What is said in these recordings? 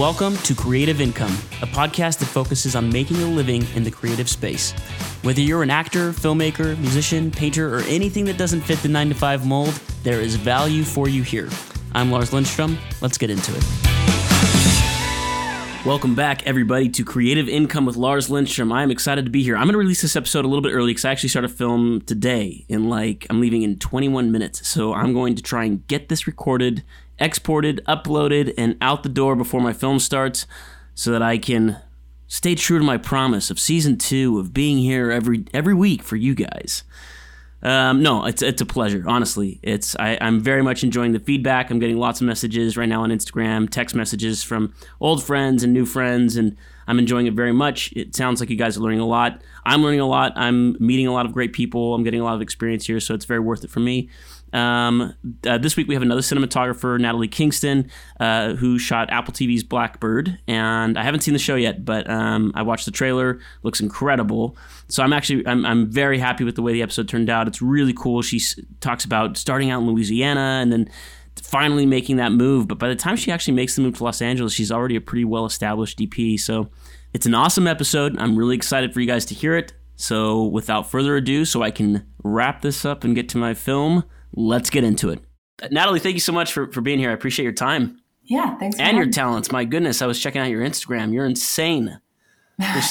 Welcome to Creative Income, a podcast that focuses on making a living in the creative space. Whether you're an actor, filmmaker, musician, painter, or anything that doesn't fit the 9 to 5 mold, there is value for you here. I'm Lars Lindstrom. Let's get into it. Welcome back, everybody, to Creative Income with Lars Lindstrom. I am excited to be here. I'm going to release this episode a little bit early because I actually start a film today in like, I'm leaving in 21 minutes. So I'm going to try and get this recorded, exported, uploaded, and out the door before my film starts so that I can stay true to my promise of season two of being here every every week for you guys. Um, no, it's it's a pleasure. Honestly, it's I, I'm very much enjoying the feedback. I'm getting lots of messages right now on Instagram, text messages from old friends and new friends, and I'm enjoying it very much. It sounds like you guys are learning a lot. I'm learning a lot. I'm meeting a lot of great people. I'm getting a lot of experience here, so it's very worth it for me. Um, uh, this week we have another cinematographer, Natalie Kingston, uh, who shot Apple TV's Black Bird, and I haven't seen the show yet, but um, I watched the trailer. Looks incredible. So I'm actually I'm, I'm very happy with the way the episode turned out. It's really cool. She talks about starting out in Louisiana and then finally making that move. But by the time she actually makes the move to Los Angeles, she's already a pretty well established DP. So it's an awesome episode. I'm really excited for you guys to hear it. So without further ado, so I can wrap this up and get to my film let's get into it. Natalie, thank you so much for, for being here. I appreciate your time. Yeah, thanks. and your talents. My goodness, I was checking out your Instagram. You're insane.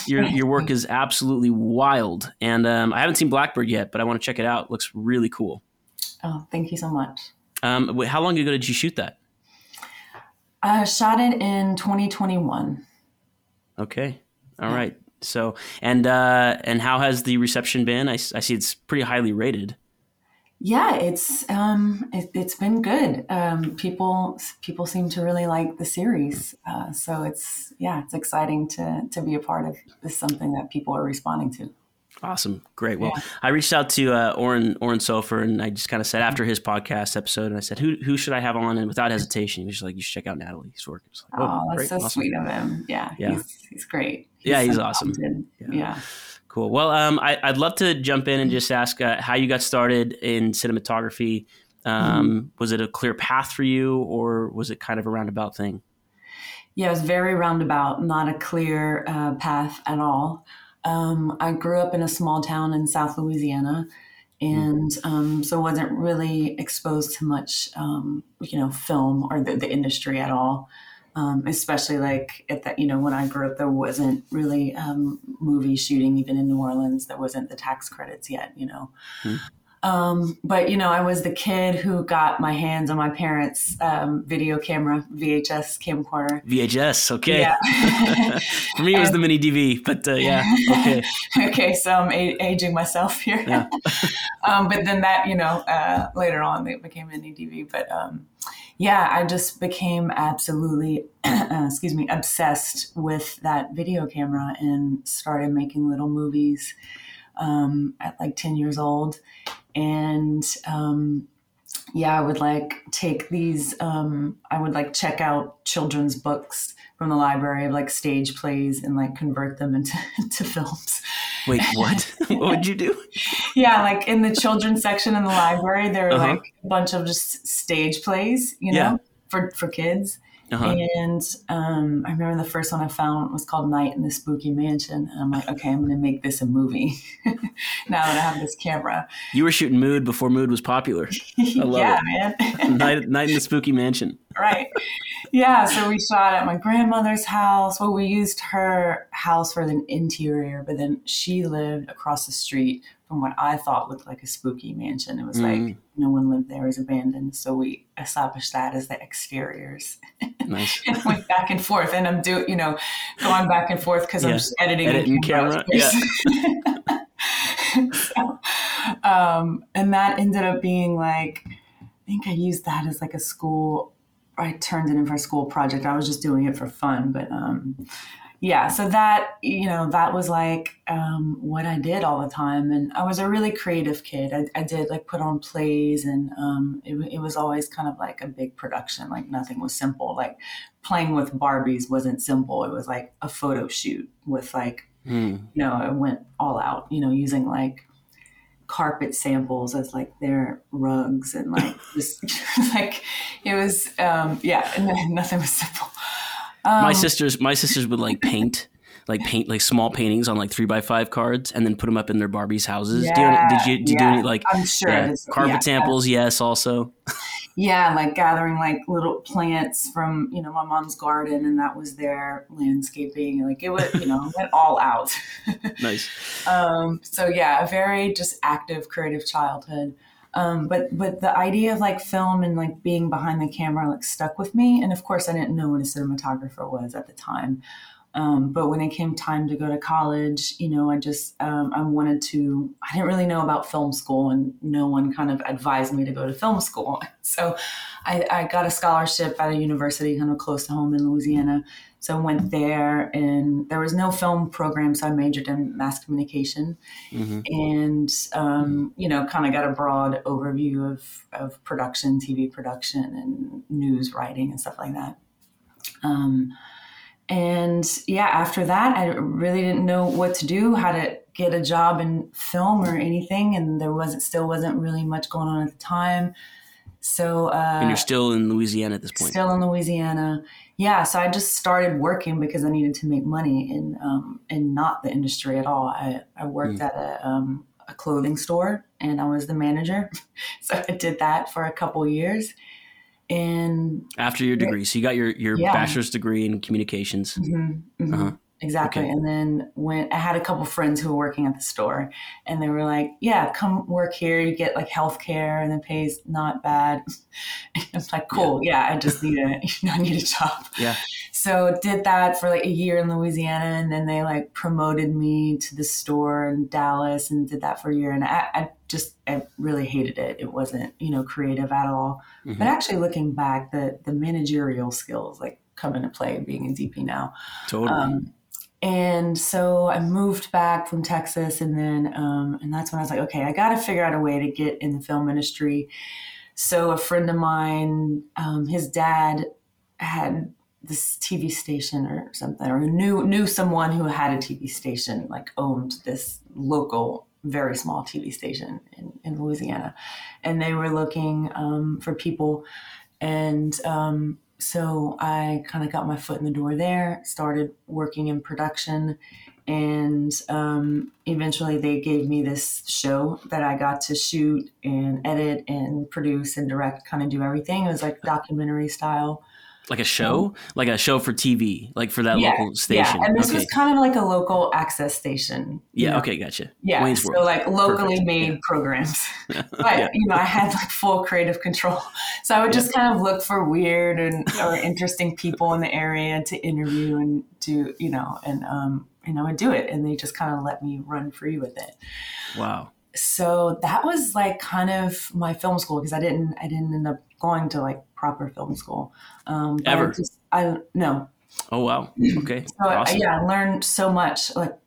your, your work is absolutely wild. And um, I haven't seen Black Bird yet, but I want to check it out. It looks really cool. Oh, thank you so much. Um, how long ago did you shoot that? I shot it in 2021. Okay. all yeah. right. So, and uh, and how has the reception been? I, I see it's pretty highly rated yeah it's um it, has been good um people people seem to really like the series uh, so it's yeah it's exciting to to be a part of this something that people are responding to awesome great well yeah. i reached out to uh, oren oren soffer and i just kind of said after his podcast episode and i said who who should i have on and without hesitation he was like you should check out natalie's work like, oh, oh, that's great. so awesome. sweet of him yeah, yeah. He's, he's great he's yeah he's so awesome yeah. yeah. Cool. Well, um, I, would love to jump in and just ask uh, how you got started in cinematography. Um, mm-hmm. Was it a clear path for you, or was it kind of a roundabout thing? Yeah, it was very roundabout, not a clear uh, path at all. Um, I grew up in a small town in South Louisiana, and um, so wasn't really exposed to much, um, you know, film or the, the industry at all um, especially like at that, you know, when I grew up, there wasn't really um, movie shooting even in New Orleans. There wasn't the tax credits yet, you know. Mm-hmm. Um, but you know, I was the kid who got my hands on my parents' um, video camera, VHS camcorder. VHS, okay. Yeah. For me, it was the mini DV, but uh, yeah, okay. okay, so I'm a- aging myself here. Yeah. um, but then that, you know, uh, later on, it became mini DV. But um, yeah, I just became absolutely, excuse me, obsessed with that video camera and started making little movies um, at like 10 years old and um, yeah, I would like take these. Um, I would like check out children's books from the library of like stage plays and like convert them into, into films. Wait, what? what would you do? Yeah, like in the children's section in the library, there are uh-huh. like a bunch of just stage plays, you know, yeah. for for kids. Uh-huh. And um, I remember the first one I found was called Night in the Spooky Mansion. And I'm like, okay, I'm going to make this a movie now that I have this camera. You were shooting Mood before Mood was popular. I love yeah, it. man. Night, Night in the Spooky Mansion. Right. Yeah. So we shot at my grandmother's house. Well, we used her house for the interior, but then she lived across the street from what I thought looked like a spooky mansion. It was mm. like no one lived there; it was abandoned. So we established that as the exteriors. Nice. and went back and forth, and I'm doing, you know, going back and forth because. I'm just editing, editing camera. Yeah. so, um, and that ended up being like, I think I used that as like a school. I turned it in for a school project. I was just doing it for fun, but um, yeah so that you know that was like um, what i did all the time and i was a really creative kid. I, I did like put on plays and um, it, it, was always kind of like a big production like nothing was simple. Like playing with barbies wasn't simple. It was like a photo shoot with like mm. you know it went all out you know using like carpet samples as like their rugs and like just like it was um yeah nothing was simple Um, my sisters, my sisters would like paint, like paint like small paintings on like three by five cards, and then put them up in their Barbies' houses. do you, Yeah, did you, did you do yeah. any like I'm sure. yeah, it's- carpet yeah, samples? Yes, also. yeah like gathering like little plants from you know my mom's garden and that was their landscaping like it was you know went all out Nice. um so yeah a very just active creative childhood um but but the idea of like film and like being behind the camera like stuck with me and of course i didn't know what a cinematographer was at the time um, but when it came time to go to college, you know, I just um, I wanted to. I didn't really know about film school, and no one kind of advised me to go to film school. So I, I got a scholarship at a university kind of close to home in Louisiana. So I went there, and there was no film program, so I majored in mass communication, hmm and um, you know, kind of got a broad overview of of production, TV production, and news writing and stuff like that. Um, and yeah, after that, I really didn't know what to do, how to get a job in film or anything, and there wasn't still wasn't really much going on at the time. So uh, And you're still in Louisiana at this point. Still in Louisiana. Yeah, so I just started working because I needed to make money in um, in not the industry at all. I, I worked at a, um, a clothing store and I was the manager. so I did that for a couple years. And After your degree, so you got your your Yeah. bachelor's degree in communications. Mhm, mhm. Uh-huh. Exactly. Okay. And then when I had a couple friends who were working at the store and they were like, yeah, come work here. You get like health care and the pay's not bad. And I was like, cool. Yeah. I just need a, I need a job. Yeah. So did that for like a year in Louisiana. And then they like promoted me to the store in Dallas and did that for a year. And I, I just, I really hated it. It wasn't, you know, creative at all. Mhm. But actually looking back, the, the managerial skills like come into play being in DP now. Totally. Um, and so I moved back from Texas, and then um, and that's when I was like, okay, I got to figure out a way to get in the film industry. So a friend of mine, um, his dad had this TV station or something, or knew knew someone who had a TV station, like owned this local, very small TV station in, in Louisiana, and they were looking um, for people, and um, so I kind of got my foot in the door there, started working in production, and um, eventually they gave me this show that I got to shoot and edit and produce and direct, kind of do everything. It was like documentary style. Like a show, like a show for TV, like for that Yeah, local station. Yeah, and this okay. was kind of like a local access station. yeah. know? Okay. Gotcha. Yeah, Wayne's so like locally Perfect. made programs. But Yeah. you know i had like full creative control so i would just kind of look for weird and or interesting people in the area to interview and do you know and um you know and do it and they just kind of let me run free with it Wow. So that was like kind of my film school because i didn't i didn't end up going to like proper film school um but I Ever? just, i no Oh wow. Okay. so I- yeah, I learned so much. Like,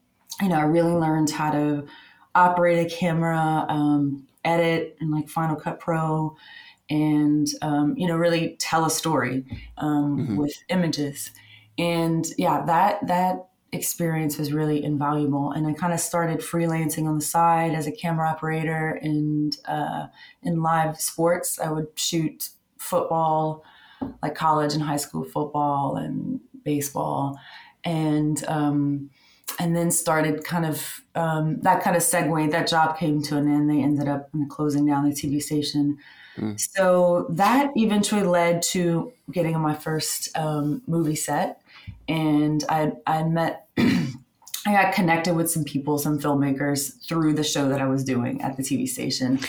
you know, I really learned how to operate a camera, um, edit, and like Final Cut Pro, and um, you know, really tell a story um, Mhm. with images. And yeah, that that experience was really invaluable. And I kind of started freelancing on the side as a camera operator and uh, in live sports. I would shoot football, like college and high school football and baseball, and um, and then started kind of um, that kind of segue. That job came to an end. They ended up closing down the TV station. Mm. So that eventually led to getting on my first um, movie set, and I I met. I got connected with some people, some filmmakers through the show that I was doing at the TV station.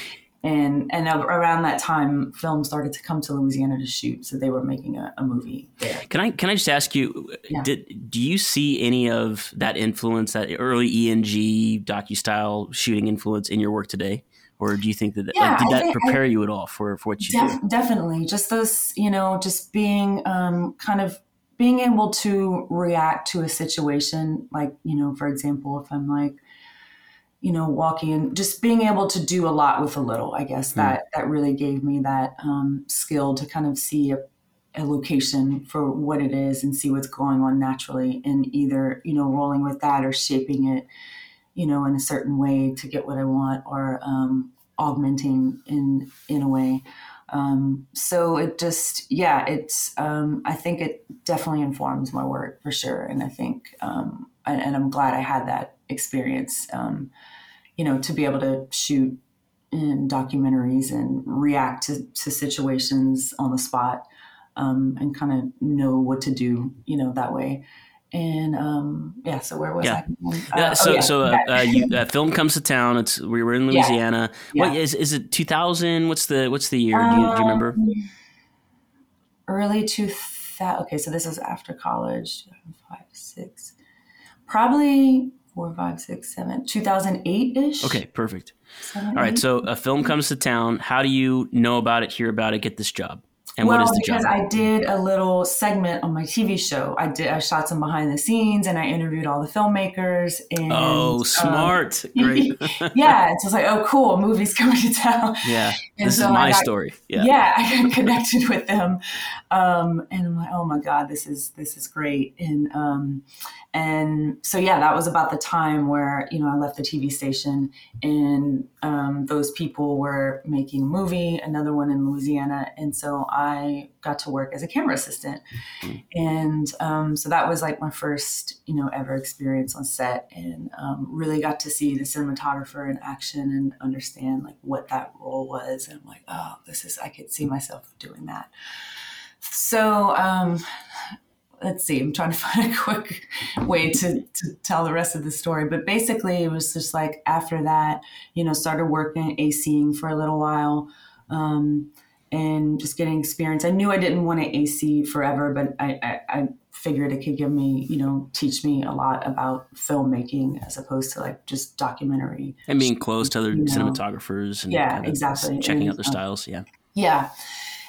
And and around that time, film started to come to Louisiana to shoot, so they were making a, a movie there. Can I can I just ask you? Yeah. Did do you see any of that influence, that early ENG docu style shooting influence in your work today, or do you think that Yeah, like, did that prepare you at all for for what you do? Definitely, just those, you know, just being um, kind of being able to react to a situation, like you know, for example, if I'm like, you know, walking and just being able to do a lot with a little. I guess Hmm. that that really gave me that um, skill to kind of see a, a location for what it is and see what's going on naturally, and either you know, rolling with that or shaping it, you know, in a certain way to get what I want, or um, augmenting in in a way. Um, so it just, yeah, it's, um, I think it definitely informs my work for sure. And I think, um, and, and, I'm glad I had that experience, um, you know, to be able to shoot in documentaries and react to, to situations on the spot um, and kind of know what to do, you know, that way. And um, yeah, so where was yeah. I? Uh, yeah, so oh, yeah, so uh, uh, you, uh, film comes to town. It's we were in Louisiana. Yeah. What is is it? Two thousand? What's the what's the year? Do you, do you remember? Um, early two thousand. Okay, so this is after college. Five, six, probably four, five, six, seven, two thousand eight ish. Okay, perfect. Seven, All right, eight. so a film comes to town. How do you know about it? Hear about it? Get this job? And well, because job? I did a little segment on my TV show. I did I shot some behind the scenes and I interviewed all the filmmakers. And, oh, um, smart! Um, Great. yeah, it's just like, oh, cool, movie's coming to town. Yeah, and this so is my got, story. Yeah, yeah, I got connected with them, um, and I'm like, oh my god, this is this is great. And um, and so yeah that was about the time where you know i left the tv station and um, those people were making a movie another one in louisiana and so i got to work as a camera assistant mm-hmm. and um, so that was like my first you know ever experience on set and um, really got to see the cinematographer in action and understand like what that role was and i'm like oh this is i could see myself doing that so um, let's see, I'm trying to find a quick way to, to tell the rest of the story. But basically, it was just like after that, you know, started working at ACing for a little while um, and just getting experience. I knew I didn't want to AC forever, but I, I, I figured it could give me, you know, teach me a lot about filmmaking as opposed to like just documentary. And being close to other you know. cinematographers and yeah, exactly. checking and, out their styles. Yeah. Yeah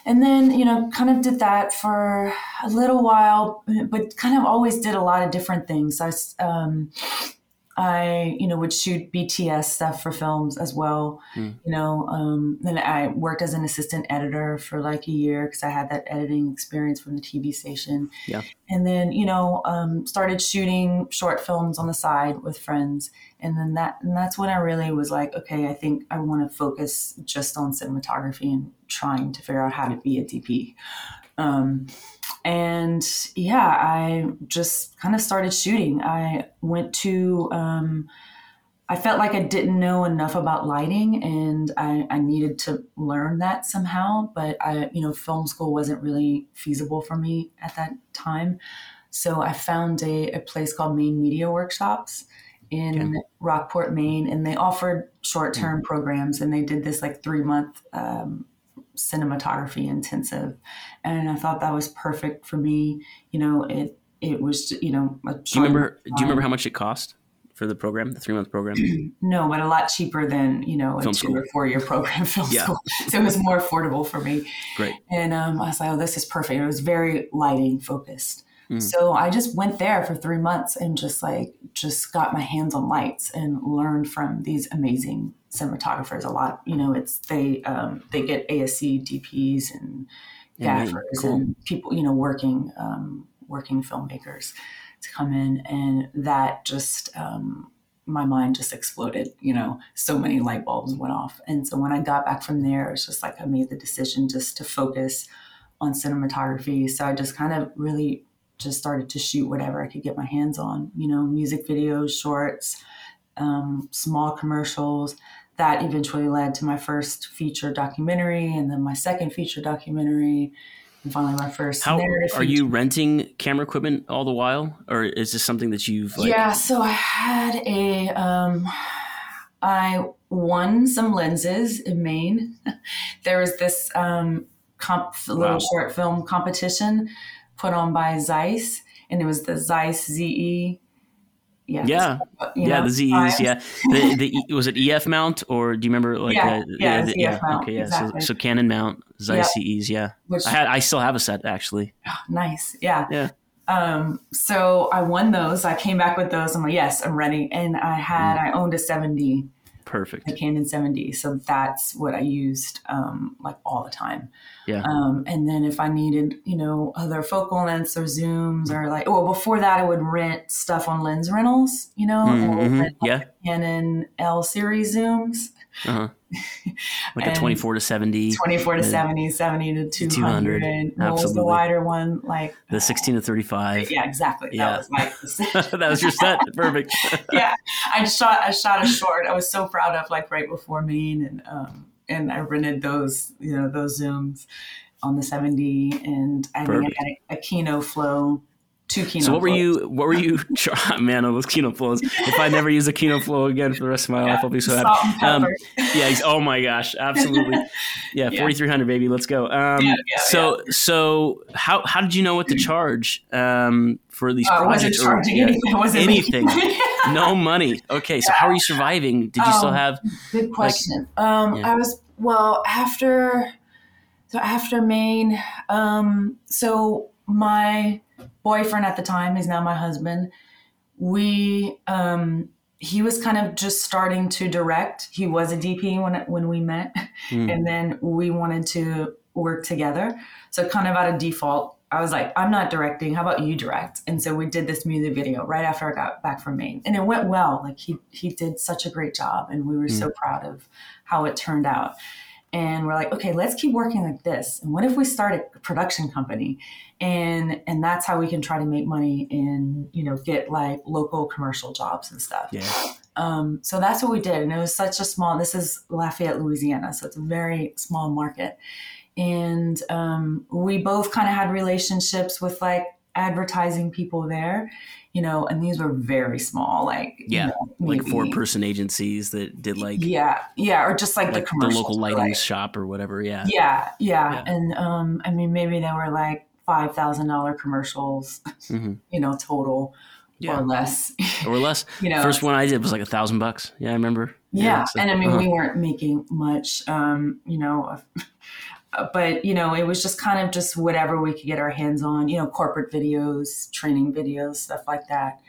and then you know kind of did that for a little while but kind of always did a lot of different things i um, I, you know, would shoot BTS stuff for films as well. Mm. You know, um, then I worked as an assistant editor for like a year because I had that editing experience from the TV station. Yeah. And then, you know, um, started shooting short films on the side with friends. And then that, and that's when I really was like, okay, I think I want to focus just on cinematography and trying to figure out how to be a DP. Um, and yeah, I just kind of started shooting. I went to, um, I felt like I didn't know enough about lighting and I, I, needed to learn that somehow. But I, you know, film school wasn't really feasible for me at that time. So I found a, a place called Maine Media Workshops in Rockport, Maine, and they offered short term mm-hmm. programs and they did this like three month um, cinematography intensive. And i thought that was perfect for me. You know it it was you know do you remember do you remember how much it cost for the program the three month program? No but a lot cheaper than you know film a two school. or four year program film yeah. school. So it was more affordable for me. Great. And um, i was like oh this is perfect. It was very lighting focused mm. so i just went there for three months and just like just got my hands on lights and learned from these amazing cinematographers a lot. You know, it's they um, they get ASC DPs and gaffers cool. and people, you know, working um, working filmmakers to come in, and that just um, my mind just exploded. You know, so many light bulbs went off, and so when I got back from there, it's just like I made the decision just to focus on cinematography. So I just kind of really just started to shoot whatever I could get my hands on. You know, music videos, shorts. Um, small commercials that eventually led to my first feature documentary and then my second feature documentary and finally my first How, are you renting camera equipment all the while or is this something that you've like yeah so i had a um i won some lenses in maine there was this um comp little wow. short film competition put on by zeiss and it was the zeiss ze yeah, yeah, yeah the Z's, yeah. The, the was it EF mount or do you remember like yeah, the, yeah, the, yeah, mount, okay, yeah. Exactly. So, so Canon mount Zeiss yep. ZEs, yeah. Which, I had, I still have a set actually. Oh, nice, yeah, yeah. Um, so I won those. I came back with those. I'm like, yes, I'm ready. And I had, mm. I owned a 7D Perfect. The Canon 7D. So that's what I used um, like all the time. Yeah. Um, and then if I needed, you know, other focal lengths or zooms or like, well, before that, I would rent stuff on lens rentals, you know, mm-hmm. rent, like, yeah. Canon L series zooms. Uh-huh. like a 24 to 70 24 to 70 70 to 200, 200 what was the wider one? Like the 16 to 35 yeah exactly. Yeah. that was my that was your set. Perfect. Yeah i shot i shot a short. I was so proud of like right before maine and um and i rented those you know those zooms on the 70 and i Perfect. think i had a, a Kino Flo two Kino. So what flows. were you? What were you? man, on those Kino Flos. If I never use a Kino Flo again for the rest of my yeah, life, I'll be so happy. Um, yeah. Oh my gosh, absolutely. Yeah, yeah. forty three hundred, baby. Let's go. Um, yeah, so so how how did you know what to charge um, for these uh, projects? Wasn't charging or, anything. Wasn't anything. no money. Okay, so how are you surviving? Did you um, still have? Good question. Like, um, I was well after. So after Maine, um, so my boyfriend at the time he's now my husband. We um, he was kind of just starting to direct. He was a DP when when we met, mm. and then we wanted to work together. So kind of out of default, I was like, I'm not directing. How about you direct? And so we did this music video right after I got back from Maine, and it went well. Like he he did such a great job, and we were mm. so proud of how it turned out and we're like okay let's keep working like this. And what if we start a production company? And and that's how we can try to make money and you know get like local commercial jobs and stuff. Yeah. Um, so that's what we did. And it was such a small this is lafayette louisiana so it's a very small market. And um, we both kind of had relationships with like advertising people there you know, and these were very small, like yeah, you know, like four person agencies that did like yeah, yeah, or just like, like the the local lighting right? shop or whatever. Yeah. yeah, yeah, yeah, and um, I mean, maybe they were like five thousand dollar commercials, mm-hmm. you know, total. Yeah. Or less, or less. you know, first one I did was like a thousand bucks. Yeah, I remember. Yeah, yeah so, and I mean, uh-huh. we weren't making much. Um, you know, but you know it was just kind of just whatever we could get our hands on you know corporate videos training videos stuff like that.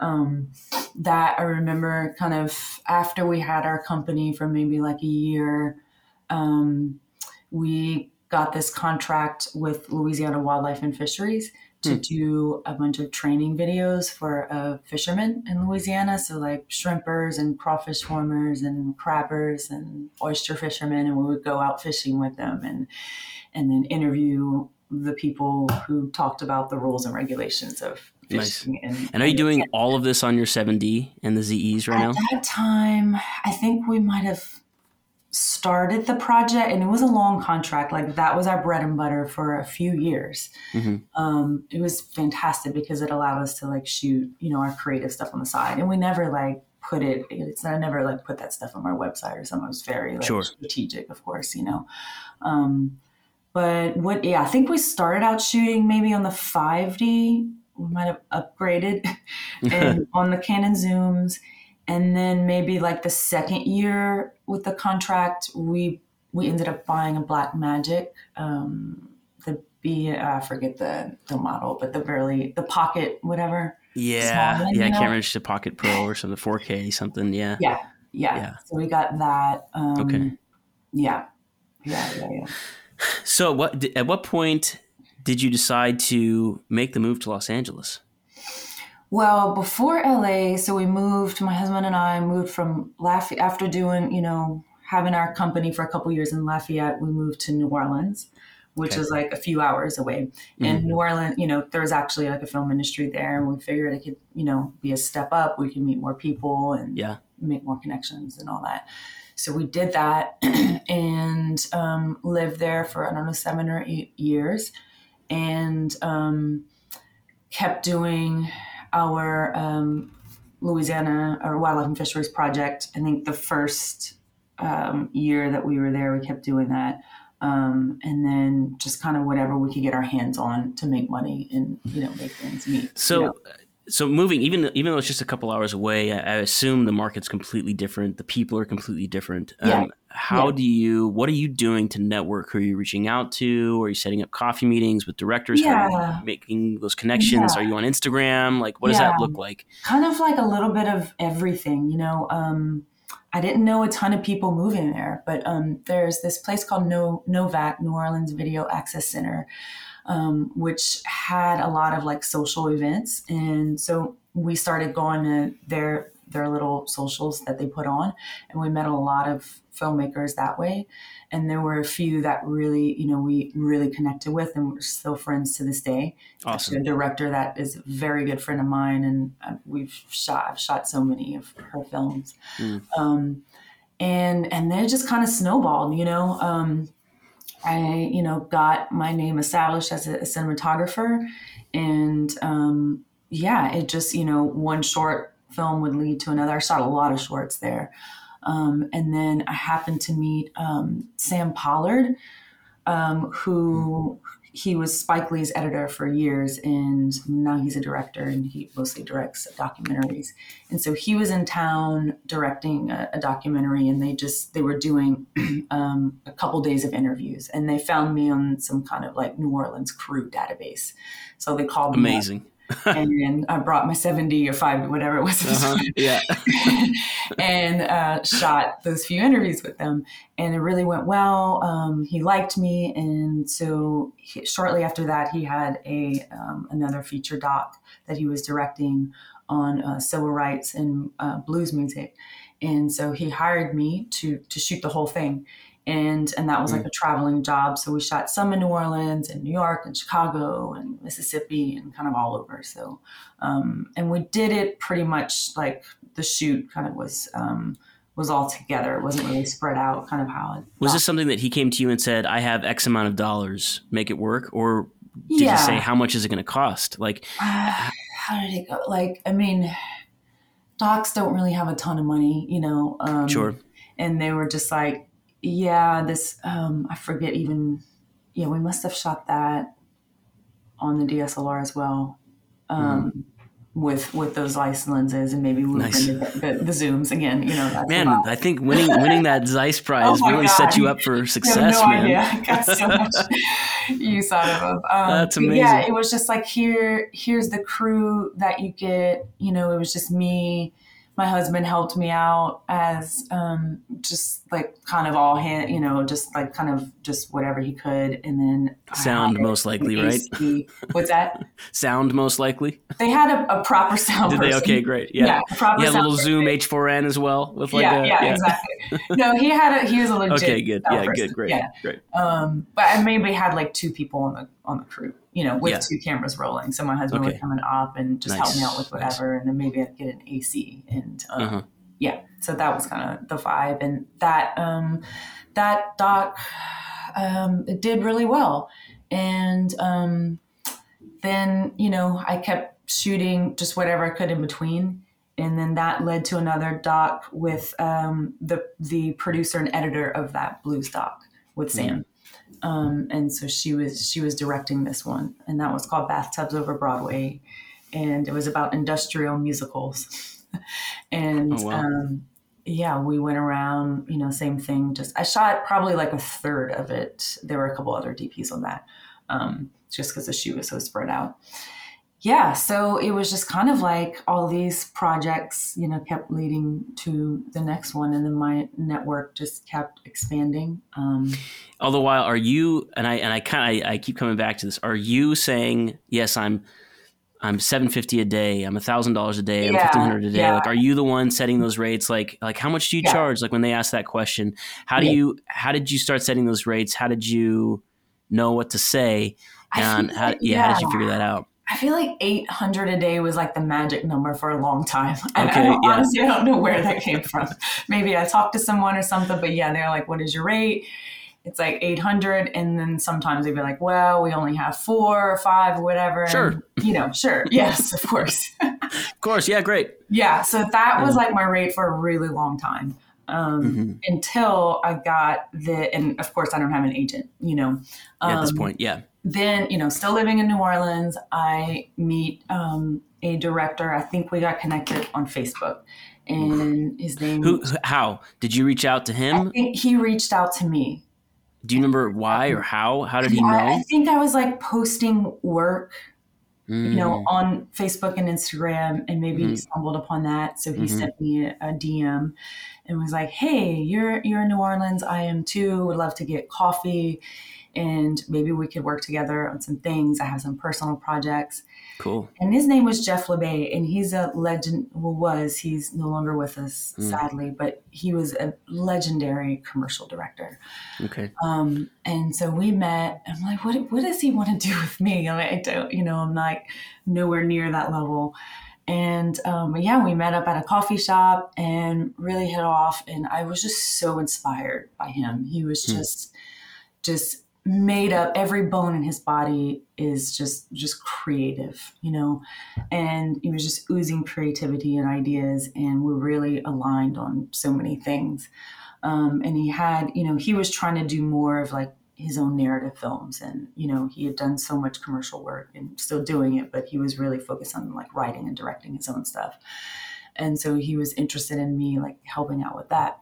Um, that i remember kind of after we had our company for maybe like a year um, we got this contract with louisiana wildlife and fisheries to hmm. do a bunch of training videos for uh, fishermen in Louisiana. So, like shrimpers and crawfish farmers and crabbers and oyster fishermen, and we would go out fishing with them and and then interview the people who talked about the rules and regulations of fishing. Nice. And, and, are you doing all of this on your 7D and the ZEs right At now? At that time, I think we might have started the project and it was a long contract like that was our bread and butter for a few years mm-hmm. um, it was fantastic because it allowed us to like shoot you know our creative stuff on the side and we never like put it it's i never like put that stuff on our website or something it was very like sure. strategic of course you know um, but what yeah i think we started out shooting maybe on the 5d we might have upgraded and on the canon zooms and then maybe like the second year with the contract we we ended up buying a Blackmagic um the b uh, i forget the the model but the barely the pocket whatever. Yeah yeah i can't reach the pocket pro or something 4k something yeah. Yeah yeah, yeah. so we got that um okay. yeah. Yeah yeah yeah. So what at what point did you decide to make the move to los angeles well, before LA, so we moved, my husband and I moved from Lafayette, after doing, you know, having our company for a couple years in Lafayette, we moved to New Orleans, which okay. is like a few hours away. Mm-hmm. And New Orleans, you know, there's actually like a film industry there. And we figured it could, you know, be a step up. We can meet more people and yeah. make more connections and all that. So we did that and um, lived there for, I don't know, seven or eight years and um, kept doing our um, Louisiana or Wildlife and Fisheries Project. I think the first um, year that we were there, we kept doing that. Um, and then just kind of whatever we could get our hands on to make money and you know make things meet. So, you know? so moving even even though it's just a couple hours away, I, I, assume the market's completely different. The people are completely different. Yeah. How yeah. do you? What are you doing to network? Who are you reaching out to? Are you setting up coffee meetings with directors? Yeah. making those connections. Yeah. Are you on Instagram? Like, what does that look like? Kind of like a little bit of everything. You know, um, I didn't know a ton of people moving there, but um, there's this place called no NOVAC, New Orleans Video Access Center um, which had a lot of like social events. And so we started going to their their little socials that they put on, and we met a lot of filmmakers that way. And there were a few that really, you know, we really connected with, and we're still friends to this day. Awesome. A director that is a very good friend of mine, and uh, we've shot I've shot so many of her films. Mm. Um, and and then it just kind of snowballed, you know. Um, I, you know, got my name established as a, a cinematographer, and um, yeah, it just, you know, one short film would lead to another. I shot a lot of shorts there, um, and then I happened to meet um, Sam Pollard, um, who he was Spike Lee's editor for years, and now he's a director, and he mostly directs documentaries. And so he was in town directing a, a documentary, and they just they were doing um, a couple days of interviews, and they found me on some kind of like New Orleans crew database. So they called me up, And I brought my seventy or five, whatever it was. Uh-huh. Yeah. and uh, shot those few interviews with them. And it really went well. Um, he liked me, and so he, shortly after that, he had a um, another feature doc that he was directing on uh, civil rights and uh, blues music. And so he hired me to to shoot the whole thing. And, and that was like a traveling job. So we shot some in New Orleans and New York and Chicago and Mississippi and kind of all over. So, um, and we did it pretty much like the shoot kind of was um, was all together. It wasn't really spread out, kind of how it Was this something that he came to you and said, "I have X amount of dollars, make it work," or did yeah. you say, "How much is it going to cost?" Like, Uh, how did it go? Like, I mean, docs don't really have a ton of money, you know. Um, sure, And they were just like, yeah, this, um, I forget even, yeah, we must have shot that on the DSLR as well. Um, With with those Zeiss lenses and maybe Nice. the, the, the zooms again, you know. That's man, I think winning winning that Zeiss prize Oh really God. set you up for success, no man. idea. I got so much use out of them. Um, That's but Yeah, it was just like here, here's the crew that you get. You know, it was just me. My husband helped me out as um, just like kind of all hand, you know, just like kind of just whatever he could, and then Sound most likely, right? What's that? Sound most likely. They had a, a proper sound. Did they? Okay, great. Yeah, a proper yeah, little person. Zoom H4n as well with like yeah, a yeah, exactly. No, he had a he was a legit. Okay, good. Yeah, person. good, great, Yeah, great. um, but I maybe had like two people on the on the crew, you know, with Yeah. two cameras rolling. So my husband Okay. would come and up and just help me out with nice. whatever, and then maybe I'd get an AC and um, Uh-huh. yeah. So that was kind of the vibe, and that um, that doc um, it did really well, and um, then you know I kept shooting just whatever I could in between. And then that led to another doc with um, the the producer and editor of that blues doc with Sam um, and so she was she was directing this one, and that was called Bathtubs Over Broadway, and it was about industrial musicals, and Oh, wow. um, yeah, we went around, you know, same thing. Just I shot probably like a third of it. There were a couple other DPs on that, um, just because the shoot was so spread out. Yeah, so it was just kind of like all these projects, you know, kept leading to the next one, and then my network just kept expanding. Um, All the while, are you and I and I kind of I, I keep coming back to this. Are you saying yes? I'm I'm seven fifty a day. I'm thousand dollars a day. I'm Yeah, fifteen hundred a day. yeah. Like, are you the one setting those rates? Like, like how much do you Yeah. charge? Like when they ask that question, how do you how did you start setting those rates? How did you know what to say? And how yeah, how did you figure that out? I feel like 800 a day was like the magic number for a long time. And Okay, I don't, yeah. honestly, I don't know where that came from. Maybe I talked to someone or something, but yeah, they're like, what is your rate? It's like 800. And then sometimes they'd be like, well, we only have four or five or whatever. And, Sure. you know, sure. Yes, of course. Of course, yeah, great. yeah. So that was like my rate for a really long time. Um, Mhm. Until I got the, and of course, I don't have an agent, you know. Yeah, at this Um, point, yeah. Then you know still living in new orleans i meet um, a director i think we got connected on facebook and his name Who? How did you reach out to i him? think he reached out to me Do you remember why or how? How did he know? I think i was like posting work you know Mm, on facebook and instagram and maybe he Mhm. stumbled upon that so he Mhm. sent me a, a dm and was like, "Hey, you're you're in New Orleans. I am too. Would love to get coffee, and maybe we could work together on some things. I have some personal projects." Cool. And his name was Jeff LeBay, and he's a legend. Well, was he's no longer with us, Mm. sadly, but he was a legendary commercial director. Okay. Um, and so we met. I'm like, what, what does he want to do with me? I'm like, I don't, you know, I'm like nowhere near that level. And um, yeah, we met up at a coffee shop and really hit off. And I was just so inspired by him. He was Hmm. just, just made up. Every bone in his body is just, just creative, you know. And he was just oozing creativity and ideas. And we're really aligned on so many things um, and he had you know he was trying to do more of like his own narrative films and you know he had done so much commercial work and still doing it but he was really focused on like writing and directing his own stuff and so he was interested in me like helping out with that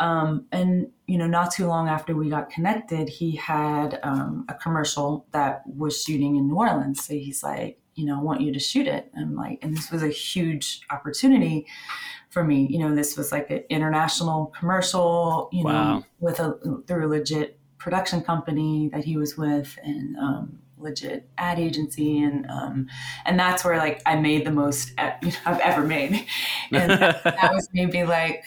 um, and you know not too long after we got connected he had um, a commercial that was shooting in new orleans so he's like you know i want you to shoot it and i'm like and this was a huge opportunity for me. You know, this was like an international commercial, you know, Wow. with a through a legit production company that he was with and um, legit ad agency and um, and that's where like I made the most you know, I've ever made. And that, that was maybe like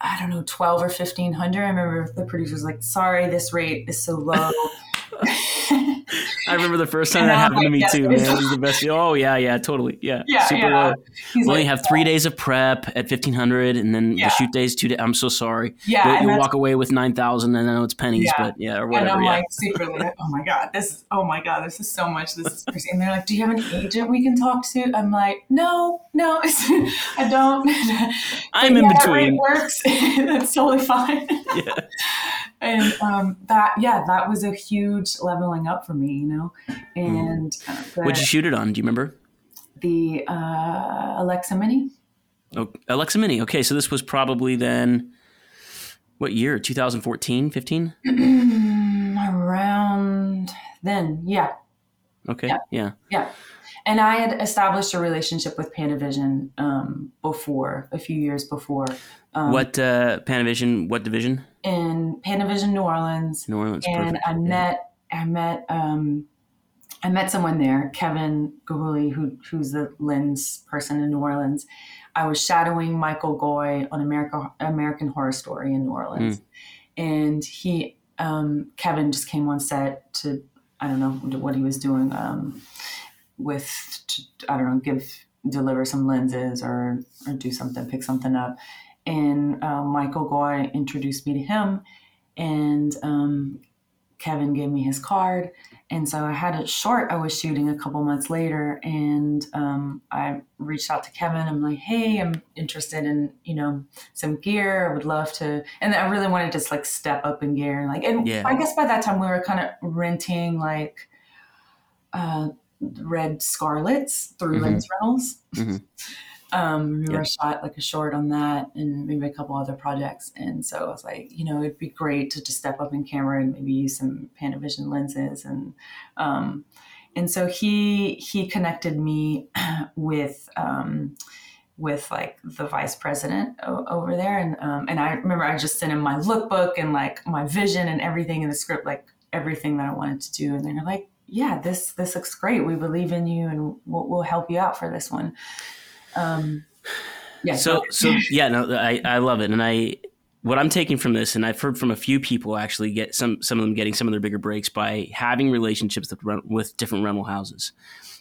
I don't know, twelve or fifteen hundred. I remember the producer was like, sorry, this rate is so low. I remember the first time And that happened to me too, man. It was the best. Oh yeah, yeah, totally. Yeah. Yeah, Super yeah. low. We only like, have three days of prep at fifteen hundred, and then Yeah. the shoot days two days. I'm so sorry. yeah, you'll walk away with nine thousand, and I know it's pennies, but yeah, or whatever. And. I'm like secretly like, oh my god, this is oh my god, this is so much. This is crazy. And they're like, do you have an agent we can talk to? I'm like, no, no, I don't. I'm in yeah, that rate between. works. That's totally fine. Yeah. And um, that, yeah, that was a huge leveling up for me, you know. And uh, the, What'd you shoot it on? Do you remember? the uh, Alexa Mini. Oh, Alexa Mini. Okay, so this was probably then. What year? 2014, 15? around then, yeah, Okay, Yeah. yeah. Yeah. And I had established a relationship with Panavision um, before, a few years before. Um, What uh, Panavision? What division? In Panavision, New Orleans. New Orleans. and perfect. I Yeah. met, I met, um, I met someone there, Kevin Gahuli, who, who's the lens person in New Orleans. I was shadowing Michael Goi on America, American Horror Story in New Orleans. And he, um, Kevin just came on set to, I don't know what he was doing, um, with to, I don't know give deliver some lenses or or do something pick something up and uh, Michael Goi introduced me to him and um, Kevin gave me his card and so I had a short I was shooting a couple months later and um, I reached out to Kevin I'm like hey I'm interested in you know some gear I would love to and I really wanted to just like step up in gear and like and Yeah. I guess by that time we were kind of renting like uh, red scarlets through Mhm. lens rentals. Mhm. Um, we Yeah. were shot like a short on that and maybe a couple other projects. And so I was like, you know, it'd be great to just step up in camera and maybe use some Panavision lenses. And, um, and so he, he connected me with, um, with like the vice president o- over there. And, um, and I remember I just sent him my lookbook and like my vision and everything in the script, like everything that I wanted to do. And they're like, yeah, this, this looks great. We believe in you and we'll, we'll help you out for this one. Um, yeah. So so yeah, no, I I love it, and I what I'm taking from this, and I've heard from a few people actually get some some of them getting some of their bigger breaks by having relationships with, with different rental houses,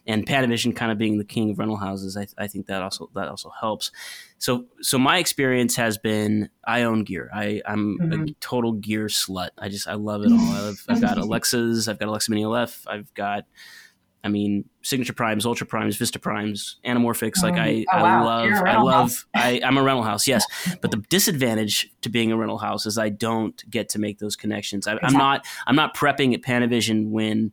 and Panavision kind of being the king of rental houses. I, I think that also that also helps. So so my experience has been I own gear. I I'm a Mhm. total gear slut. I just I love it all. I love, I've got Alexas. I've got Alexa Mini LF. I've got I mean, Signature Primes, Ultra Primes, Vista Primes, Anamorphics. Like I, Oh, I wow. love, I love. I, I'm a rental house, yes. But the disadvantage to being a rental house is I don't get to make those connections. I, I'm Exactly. not, I'm not prepping at Panavision when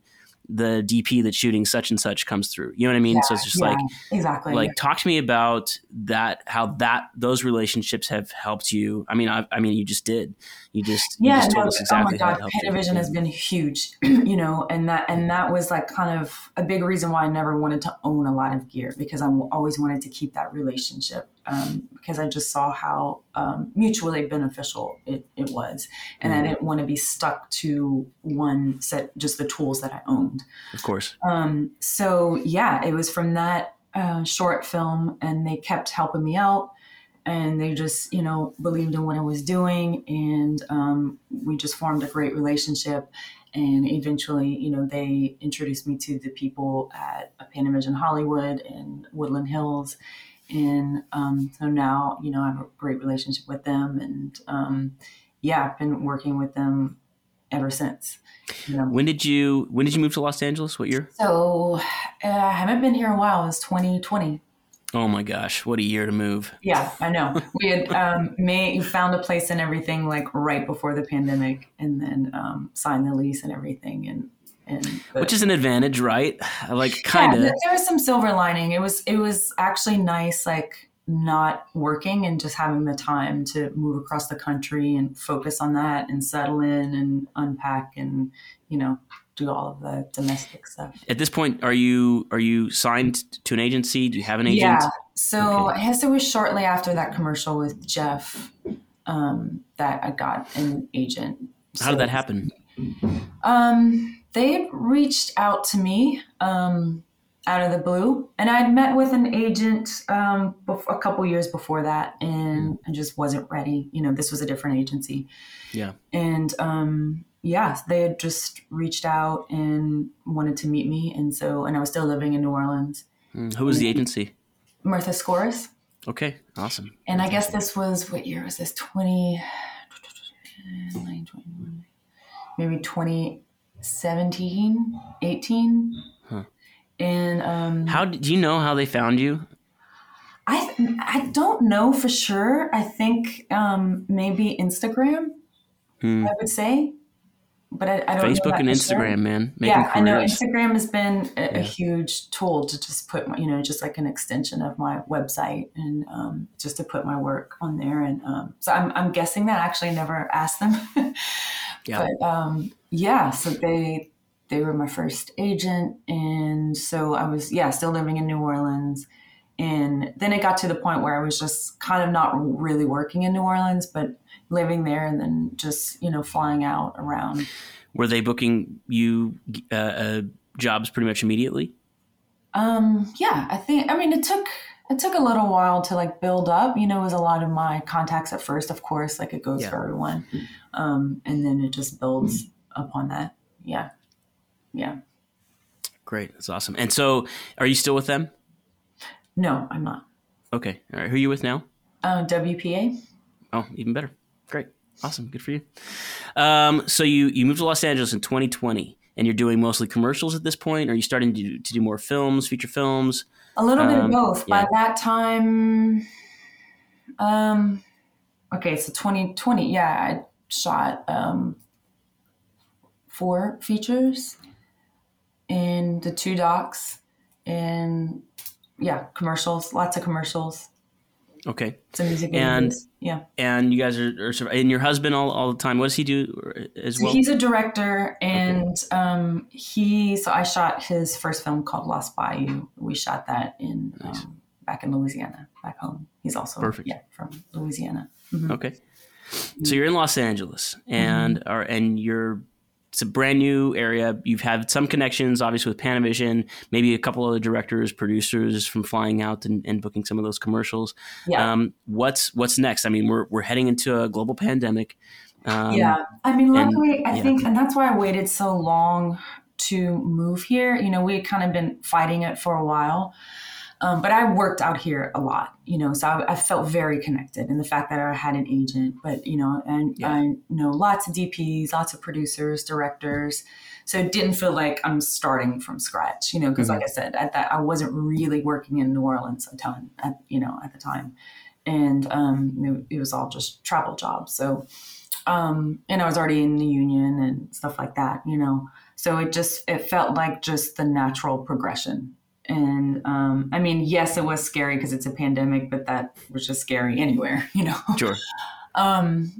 the DP that's shooting such and such comes through. You know what I mean? so it's just Yeah, like, exactly. like talk to me about that, how that those relationships have helped you. I mean, I, I mean, you just did. You just, you yeah, just told no, us exactly oh my god. Panavision has been huge, you know, and that and that was like kind of a big reason why I never wanted to own a lot of gear because I always wanted to keep that relationship um, because I just saw how um, mutually beneficial it, it was. And I Mhm. didn't want to be stuck to one set, just the tools that I owned. Of course. Um, so yeah, it was from that uh, short film, and they kept helping me out, and they just you know believed in what I was doing, and um, we just formed a great relationship. And eventually, you know, they introduced me to the people at Panavision Hollywood and Woodland Hills, and um, so now you know I have a great relationship with them, and um, yeah, I've been working with them ever since. You know. When did you when did you move to Los Angeles? What year? So uh, I haven't been here in a while. It's 2020. Oh my gosh, what a year to move. Yeah, I know. We had um, made found a place and everything like right before the pandemic, and then um, signed the lease and everything, and and Which is an advantage, right? Like kind of. there there was some silver lining. It was it was actually nice, like not working and just having the time to move across the country and focus on that and settle in and unpack and you know do all of the domestic stuff. At this point, are you are you signed to an agency? Do you have an agent? Yeah. So Okay. I guess it was shortly after that commercial with Jeff um, that I got an agent. How did that happen? Um, they had reached out to me um, out of the blue, and I'd met with an agent um, a couple years before that, and I just wasn't ready. You know, this was a different agency. Yeah. And um, yeah, they had just reached out and wanted to meet me, and so, and I was still living in New Orleans. Mm, Who was the agency? Martha Scoris. Okay, awesome. And I guess this was what year was this? 20, maybe 2017, 18. Huh. And um, How did you know how they found you? I I don't know for sure. I think um, maybe Instagram. Hmm. I would say, but I, I don't. know Facebook and for sure. Instagram, man. Making yeah, I know. Instagram has been a, a huge tool to just put, my, you know, just like an extension of my website and um, just to put my work on there. And um, so I'm, I'm guessing that I actually never asked them. Yeah. But um, yeah, so they they were my first agent, and so I was yeah still living in New Orleans. And then it got to the point where I was just kind of not really working in New Orleans, but living there and then just, you know, flying out around. Were they booking you uh, uh, jobs pretty much immediately? Um, yeah, I think I mean it took it took a little while to like build up. You know, it was a lot of my contacts at first, of course, like it goes Yeah. for everyone. Um, and then it just builds upon that. Yeah. Yeah. Great, that's awesome. And so, are you still with them? No, I'm not. Okay, all right. Who are you with now? Uh, WPA. Oh, even better. Great, awesome, good for you. Um, so you you moved to Los Angeles in 2020, and you're doing mostly commercials at this point. Are you starting to do, to do more films, feature films? A little bit of Um, both. yeah. By that time, um, okay, so 2020, yeah, I shot um, four features and the two docs and yeah, commercials, lots of commercials, Okay, some music And- videos. Yeah. and you guys are, are and your husband all, all the time. What does he do uh, as So well? he's a director, and um, he. So I shot his first film called Lost Bayou. We shot that in Nice. um, back in Louisiana, back home. He's also Perfect. yeah from Louisiana. Mhm. Okay. So you're in Los Angeles, and are and you're it's a brand new area. You've had some connections, obviously, with Panavision, maybe a couple other directors, producers from flying out and, and booking some of those commercials. Yeah, Um, what's what's next? I mean, we're we're heading into a global pandemic. Um, yeah. I mean, and- luckily, I yeah. think, and that's why I waited so long to move here. You know, we had kind of been fighting it for a while. Um, but I worked out here a lot, you know, so I, I felt very connected. And the fact that I had an agent, but you know, and Yeah. I know lots of DPs, lots of producers, directors, so it didn't feel like I'm starting from scratch, you know, because Mhm. like I said, at that I wasn't really working in New Orleans a ton, at you know, at the time, and um, it, it was all just travel jobs. So, um, and I was already in the union and stuff like that, you know. So it just it felt like just the natural progression. And um, I mean, yes, it was scary because it's a pandemic, but that was just scary anywhere, you know. Sure. Um,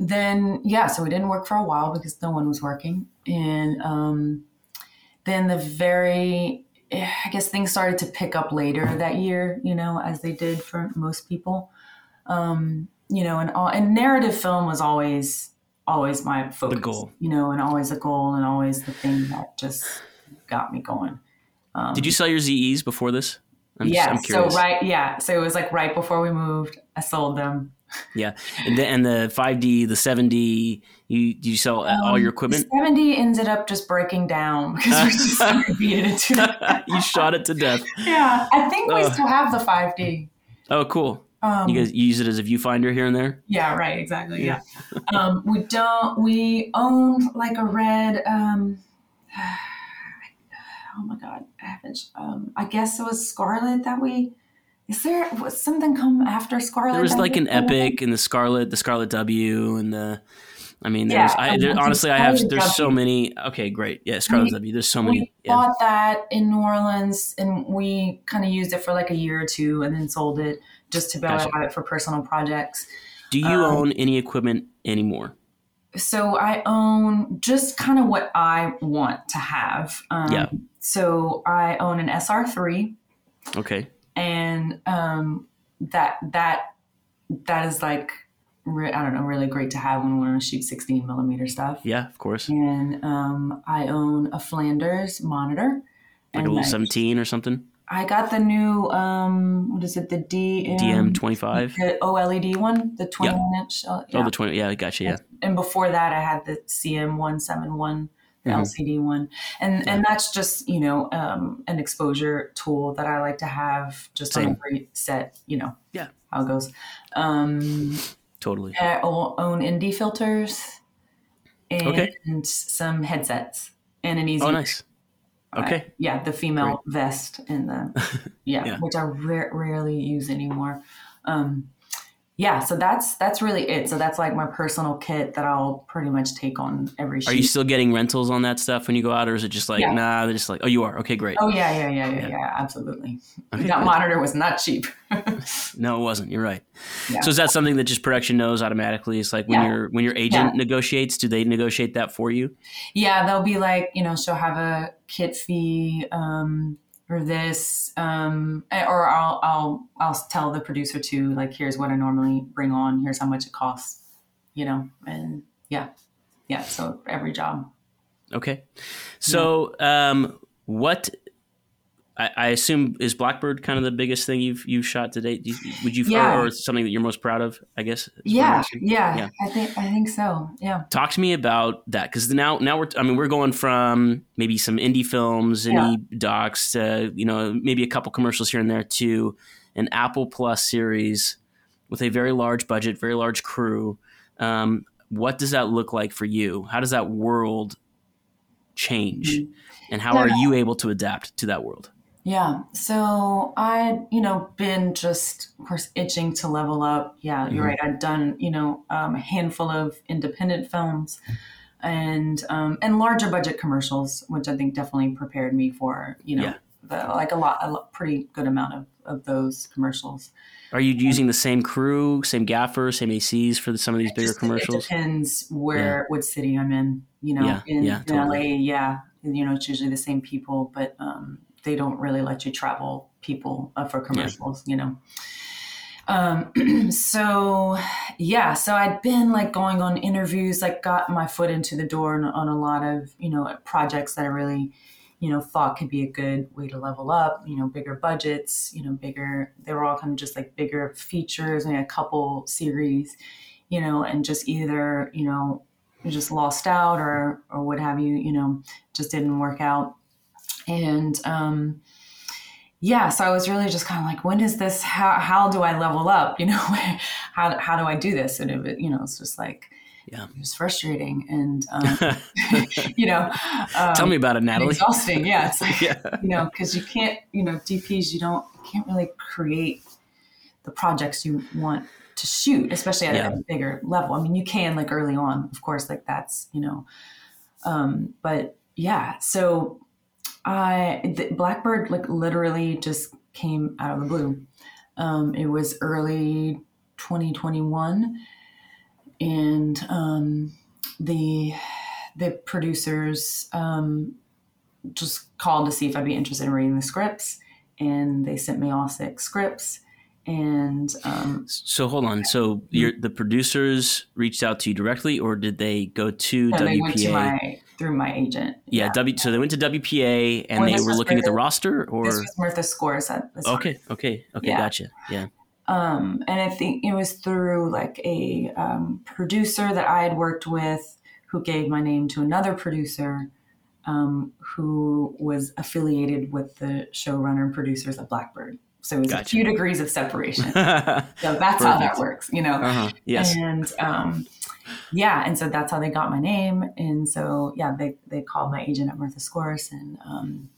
then yeah, so we didn't work for a while because no one was working, and um, then the very eh, I guess things started to pick up later that year, you know, as they did for most people. Um, you know, and all, and narrative film was always always my focus. The goal. You know, and always a goal and always the thing that just got me going. Um, Did you sell your ZEs before this? I'm yeah. I'm so right. Yeah. So it was like right before we moved. I sold them. Yeah, and the, and the 5D, the 7D, you you sell uh, all your equipment? The 7D ended up just breaking down because we just beat it to you shot it to death. Yeah, I think we Oh. still have the 5D. Oh, cool. Um, You guys you use it as a viewfinder here and there. Yeah, right, exactly. Yeah. um, we don't, we own like a red, um, oh my God, I haven't, um, I guess it was Scarlet that we, is there, was something come after Scarlet? There was like an? Epic and the Scarlet, the Scarlet W, and the. I mean, Yeah, there's. I, there, the honestly, I have. There's so many. Okay, great. Yeah, Scarlet We- W. There's so We many. Yeah. bought that in New Orleans and we kind of used it for like a year or two and then sold it just to be able to have it for personal projects. Do you um, own any equipment anymore? so I own just kind of what I want to have. Um, Yeah. So I own an SR3, Okay. and um, that that that is like re- I don't know, really great to have when we want to shoot 16 millimeter stuff. Yeah, of course. And um, I own a Flanders monitor. Like a little I, 17 or something. I got the new um, what is it? The DM DM25. the OLED one, the 21 inch. Uh, Oh, yeah. the 20. Yeah, I gotcha. Yeah. and before that i had the cm171 the Mhm. lcd one and and that's just you know um, an exposure tool that i like to have just on Same. every set you know Yeah. how it goes um Totally. i own ND filters and Okay. some headsets and an easy Oh, nice. Okay. yeah the female vest and the yeah, Yeah. which i ra- rarely use anymore um yeah so that's that's really it so that's like my personal kit that i'll pretty much take on every shoot Are you still getting rentals on that stuff when you go out, or is it just like, Yeah. nah, they're just like, oh, you are? Okay, great. oh yeah yeah yeah yeah, Yeah. yeah absolutely Okay, that monitor was not cheap No, it wasn't. You're right. Yeah. So is that something that just production knows automatically? It's like when your when your agent negotiates, do they negotiate that for you? yeah they'll be like you know she'll have a kit fee um or this um or i'll i'll i'll tell the producer to like here's what i normally bring on here's how much it costs you know and yeah yeah so every job Okay. So um, what? I, I assume is Black Bird kind of the biggest thing you've you've shot to date. You- Would you Yeah. or, or something that you're most proud of? I guess. is what I'm yeah, yeah Yeah. i think i think so yeah Talk to me about that because now now we're I mean we're going from maybe some indie films, indie docs, to you know maybe a couple commercials here and there to an Apple Plus series with a very large budget, very large crew. Um, what does that look like for you? How does that world change, and how are you able to adapt to that world? Yeah. So I, you know, been just, of course, itching to level up. Yeah, you're Mhm. right. I've done, you know, um, a handful of independent films and um, and larger budget commercials, which I think definitely prepared me for, you know, Yeah. the, like a lot, a lot, pretty good amount of, of those commercials. Are you using the same crew, same gaffer, same ACs for the, some of these bigger just- commercials? It depends where, what city I'm in. You know, Yeah, in, yeah, in totally. LA, yeah, you know, it's usually the same people, but um, they don't really let you travel people uh, for commercials. You know. Um, so yeah, so I'd been like going on interviews, like got my foot into the door on, on a lot of you know projects that I really you know thought could be a good way to level up you know bigger budgets you know bigger they were all kind of just like bigger features and a couple series you know and just either you know just lost out or or what have you you know just didn't work out and um yeah so i was really just kind of like when is this how how do i level up you know how, how do i do this and it, you know it's just like Yeah. it was frustrating and um, you know um, Tell me about it, Natalie. exhausting yeah it's like Yeah. you know because you can't you know dps you don't you can't really create the projects you want to shoot especially at Yeah. a bigger level i mean you can like early on of course like that's you know um but yeah so i the Black Bird like literally just came out of the blue um it was early 2021 and um the the producers um just called to see if I'd be interested in reading the scripts, and they sent me all six scripts. And um, so hold on. So the producers reached out to you directly, or did they go to no, WPA? They went to my through my agent. yeah, W. So they went to WPA and they were looking at the roster, or This was Martha Scores at the time. okay, okay, okay, Yeah. gotcha. Yeah. Um, and I think it was through like a um, producer that I had worked with who gave my name to another producer um, who was affiliated with the showrunner and producers of Black Bird. So it was Gotcha. a few degrees of separation. So that's how that works, you know. huh. Yes. And um, yeah, and so that's how they got my name. And so yeah, they they called my agent at Martha Scores and um,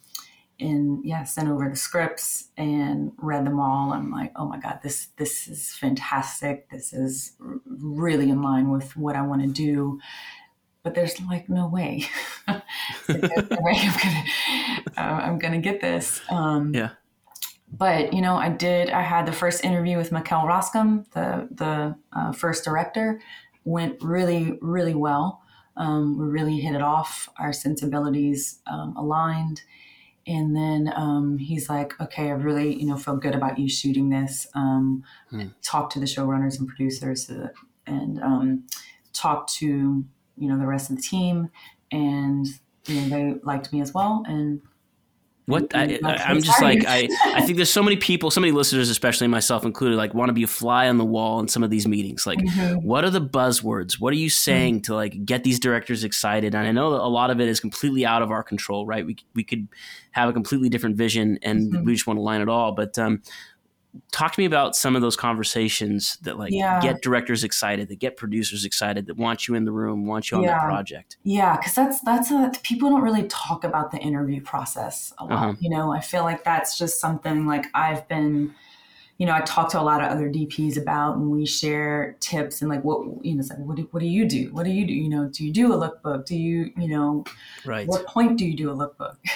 and yeah, sent over the scripts and read them all. I'm like, oh my god, this this is fantastic. This is r- really in line with what I want to do. But there's like no way. There's no way I'm gonna uh, I'm gonna get this. Um, Yeah. but you know i did i had the first interview with Mikkel Roskam the the uh, first director went really really well. Um, we really hit it off. Our sensibilities um, aligned. And then um, he's like okay i really you know feel good about you shooting this. Um, Hmm. talk to the showrunners and producers uh, and um, talk to you know the rest of the team. And you know they liked me as well. And What I, I'm just like. I, I think there's so many people, so many listeners, especially myself included, like want to be a fly on the wall in some of these meetings. Like, Mhm. what are the buzzwords? What are you saying to like get these directors excited? And I know that a lot of it is completely out of our control, right? We we could have a completely different vision, and Mhm. we just want to line it all. But um, talk to me about some of those conversations that like Yeah. get directors excited, that get producers excited, that want you in the room, want you on that Yeah. project. Yeah, because that's that's a, people don't really talk about the interview process a lot. Uh-huh. You know, I feel like that's just something like I've been, you know, I talk to a lot of other DPs about, and we share tips and like what you know, it's like what do, what do you do? What do you do? You know, do you do a lookbook? Do you you know Right. what point do you do a lookbook?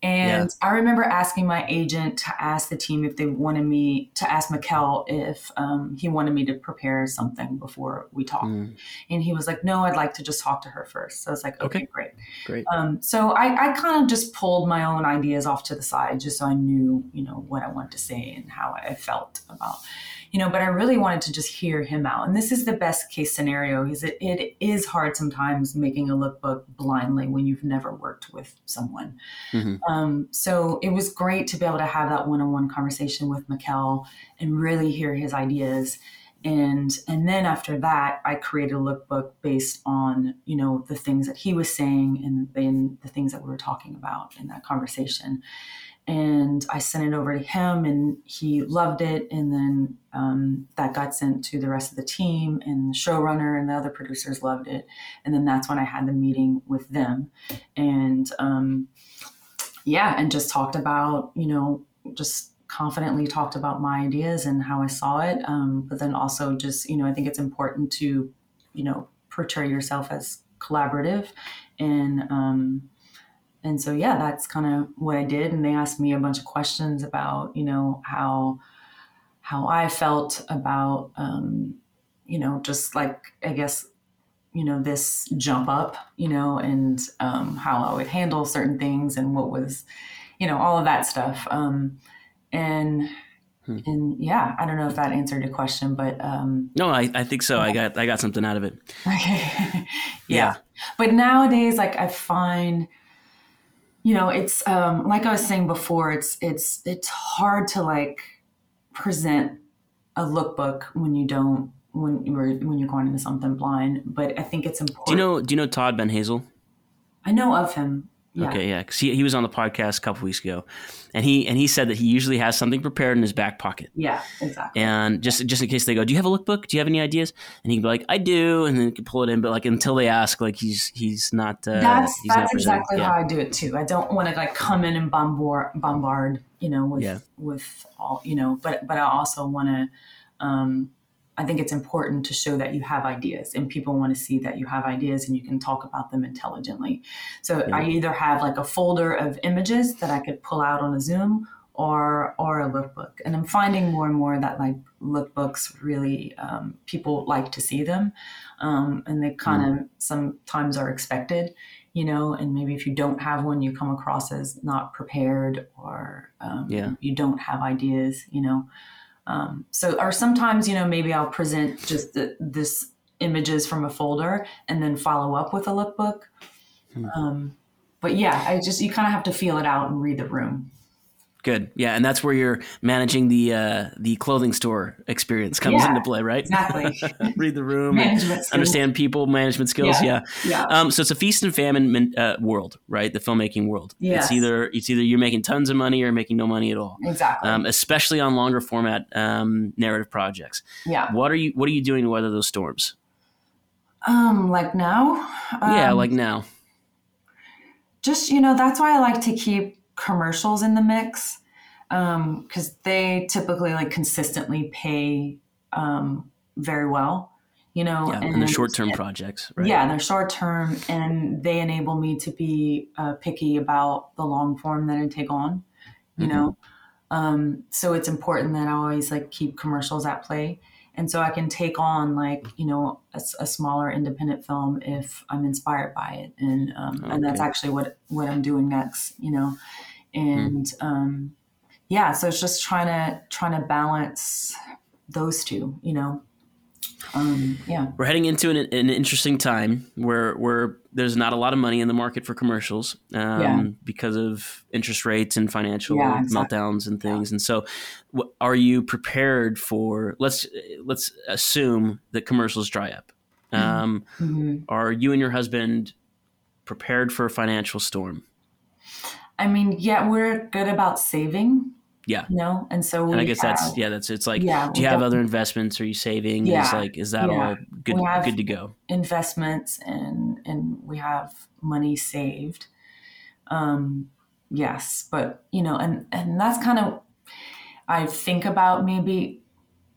And I remember asking my agent to ask the team if they wanted me to ask Mikkel if um, he wanted me to prepare something before we talked. Mm, And he was like, no, I'd like to just talk to her first. So I was like, okay, Okay. great. great. Um, so I, I kind of just pulled my own ideas off to the side just so I knew, you know, what I wanted to say and how I felt about, you know, but I really wanted to just hear him out. And this is the best case scenario is it, it is hard sometimes making a lookbook blindly when you've never worked with someone. Mhm. Um, so it was great to be able to have that one-on-one conversation with Mikkel and really hear his ideas and and then after that i created a lookbook based on you know the things that he was saying and then the things that we were talking about in that conversation and i sent it over to him and he loved it and then um, that got sent to the rest of the team and the showrunner and the other producers loved it and then that's when i had the meeting with them and um, yeah and just talked about you know just confidently talked about my ideas and how I saw it. Um, but then also just, you know, I think it's important to, you know, portray yourself as collaborative. And, um, and so, yeah, that's kind of what I did. And they asked me a bunch of questions about, you know, how, how I felt about, um, you know, just like, I guess, you know, this jump up, you know, and um, how I would handle certain things and what was, you know, all of that stuff. Um, and Hmm. and yeah, I don't know if that answered your question, but um, No, I, I think so. I got I got something out of it. okay, Yeah. yeah. But nowadays, like I find, you know, it's um, like I was saying before, it's it's it's hard to like present a lookbook when you don't when you're when you're going into something blind. But I think it's important. Do you know Do you know Todd Banhazl? I know of him. Yeah. Okay, yeah, because he, he was on the podcast a couple weeks ago, and he and he said that he usually has something prepared in his back pocket, Yeah. Exactly. and just just in case they go, do you have a lookbook? Do you have any ideas? And he'd be like, I do, and then he could pull it in, but like until they ask, like he's he's not. Uh, that's he's that's presenting. exactly yeah. how I do it too. I don't want to like come in and bombard bombard, you know, with Yeah. with all you know, but but I also want to. Um, I think it's important to show that you have ideas, and people want to see that you have ideas, and you can talk about them intelligently. So Yeah. I either have like a folder of images that I could pull out on a Zoom, or or a lookbook. And I'm finding more and more that like lookbooks really um, people like to see them, um, and they kind of sometimes are expected, you know, and maybe if you don't have one, you come across as not prepared or um, Yeah. you don't have ideas, you know. Um, so, or sometimes, you know, maybe I'll present just the, this images from a folder and then follow up with a lookbook. Hmm. Um, but yeah, I just you kind of have to feel it out and read the room. Good. Yeah, and that's where you're managing the uh, the clothing store experience comes Yeah, into play, right? Exactly. Read the room, and understand people, management skills. Yeah. Yeah. Um, so it's a feast and famine uh, world, right? The filmmaking world. Yes. It's either it's either you're making tons of money or making no money at all. Exactly. Um, especially on longer format um, narrative projects. yeah. What are you What are you doing to weather those storms? Um, like now. yeah, um, like now. just you know that's why i like to keep commercials in the mix because they typically like consistently pay um, very well you know Yeah, and the short term projects, right? yeah they're short term and they enable me to be uh, picky about the long form that i take on you Mhm. know um, so it's important that i always like keep commercials at play and so i can take on like you know a smaller independent film if i'm inspired by it. And um, and that's actually what what i'm doing next you know? And um, yeah so it's just trying to trying to balance those two you know um, yeah We're heading into an, an interesting time where where there's not a lot of money in the market for commercials um, Yeah. because of interest rates and financial Yeah, exactly. meltdowns and things. And so, wh- are you prepared for? Let's let's assume that commercials dry up. Um, hmm Are you and your husband prepared for a financial storm? I mean, yeah, we're good about saving. Yeah. You know, and so we And I guess have, that's yeah. That's it's like. Yeah, do you have other investments? Are you saving? Is Yeah, like is that yeah. all good good to go? investments and and we have money saved. Um, yes, but you know, and and that's kind of I think about maybe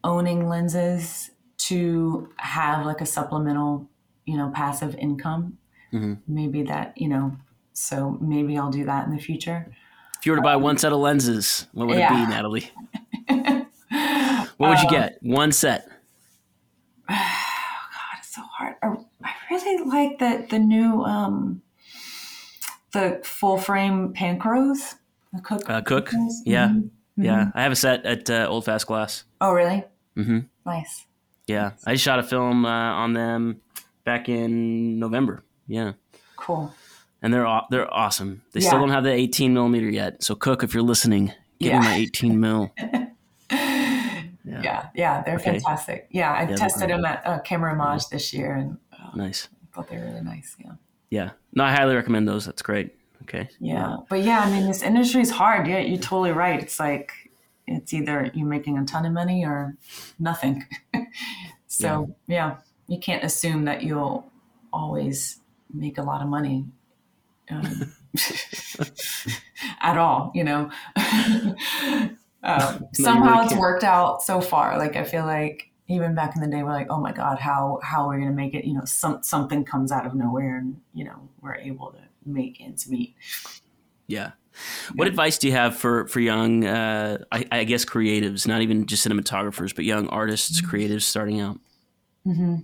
owning lenses to have like a supplemental, you know, passive income. Mhm. Maybe that you know, so maybe I'll do that in the future. If you were to buy one set of lenses, what would it be, Natalie? What would you Um, get? One set. Oh God, it's so hard. I, I really like the the new um the full frame Panchros. The Cooke. Uh, Cooke? Panchros. Yeah. Mhm. Yeah, I have a set at uh, Old Fast Glass. Oh, really? Mm-hmm. Nice. Yeah, I shot a film uh, on them back in November. Yeah, Cool. And they're they're awesome. They still don't have the 18 millimeter yet. So Cooke, if you're listening, get Yeah. me my 18 mil. Yeah, yeah, they're Okay. fantastic. Yeah, I they're tested them at uh, Camerimage this year, and uh, Nice. I thought they were really nice. Yeah. Yeah, no, I highly recommend those. That's great. Okay. Yeah. But yeah, I mean, this industry is hard. Yeah, you're totally right. It's like, it's either you're making a ton of money or nothing. so, yeah. you can't assume that you'll always make a lot of money um, at all, you know. um, somehow really it's worked out so far. Like, I feel like even back in the day, we're like, oh my God, how, how are we going to make it? You know, some, something comes out of nowhere and, you know, we're able to make ends meet. Yeah. What advice do you have for for young, uh, I, I guess, creatives, not even just cinematographers, but young artists, creatives starting out? Mm-hmm.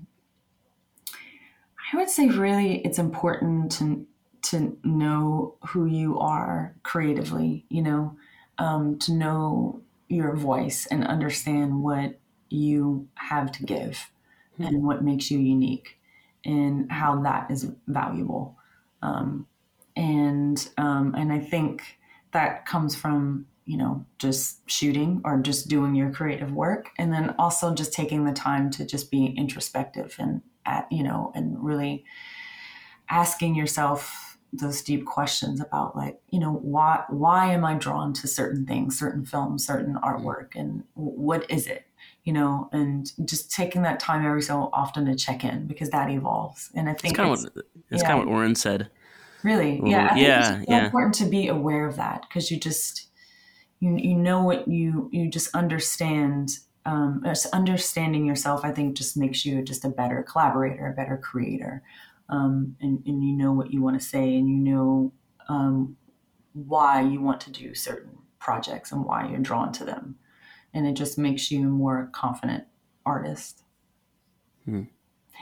I would say really it's important to to know who you are creatively. You know, um, to know your voice and understand what you have to give and what makes you unique and how that is valuable. Um, and um, and I think that comes from you know just shooting or just doing your creative work and then also just taking the time to just be introspective and at you know and really asking yourself those deep questions about like you know why why am i drawn to certain things certain films certain artwork and what is it you know and just taking that time every so often to check in because that evolves and i It's think kind it's, of what that's yeah. kind of what Oren said. Really? Well, Yeah. I think yeah, it's so yeah. important to be aware of that because you just you you know what you you just understand. Um, understanding yourself, I think, just makes you just a better collaborator, a better creator, um, and and you know what you want to say, and you know um, why you want to do certain projects and why you're drawn to them, and it just makes you a more confident artist. Hmm.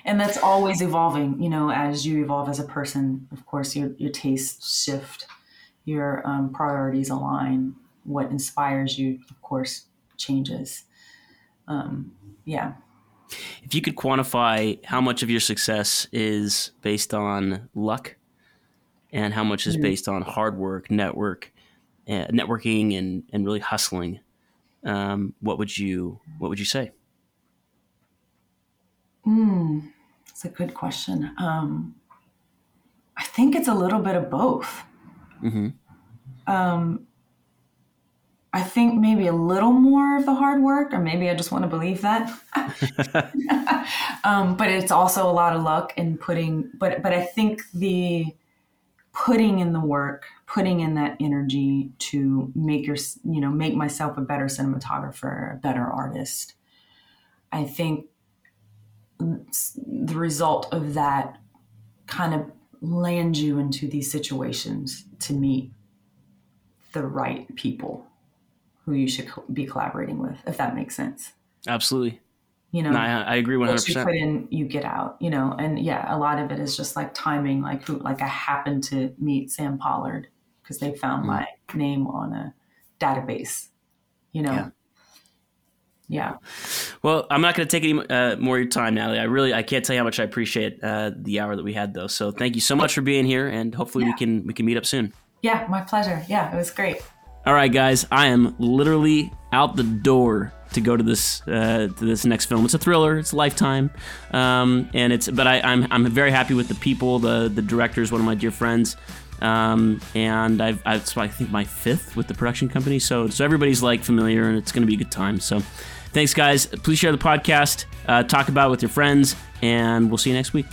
and that's always evolving you know as you evolve as a person of course your, your tastes shift. Your um, priorities align. What inspires you of course changes. Um, yeah if you could quantify how much of your success is based on luck and how much is mm-hmm. based on hard work network uh, networking and, and really hustling um, what would you what would you say Hmm, that's a good question. Um, I think it's a little bit of both. Mm-hmm. Um, I think maybe a little more of the hard work, or maybe I just want to believe that. um, but it's also a lot of luck in putting. But but I think the putting in the work, putting in that energy to make your you know make myself a better cinematographer, a better artist. I think the result of that kind of lands you into these situations to meet the right people who you should be collaborating with, if that makes sense. Absolutely. You know, no, I, I, agree 100%. What you put in, you get out, you know, and yeah, a lot of it is just like timing, like who, like I happened to meet Sam Pollard because they found mm. my name on a database, you know, yeah yeah. Well, I'm not going to take any uh, more of your time, Natalie. I really, I can't tell you how much I appreciate uh, the hour that we had, though. So thank you so much for being here, and hopefully yeah. we can we can meet up soon. Yeah, my pleasure. Yeah, it was great. All right, guys, I am literally out the door to go to this uh, to this next film. It's a thriller. It's Lifetime, um, and it's. But I, I'm I'm very happy with the people. The the director is one of my dear friends. Um, and I've, I've, I think my fifth with the production company. So, so everybody's like familiar, and it's going to be a good time. So, Thanks, guys. Please share the podcast, uh, talk about it with your friends, and we'll see you next week.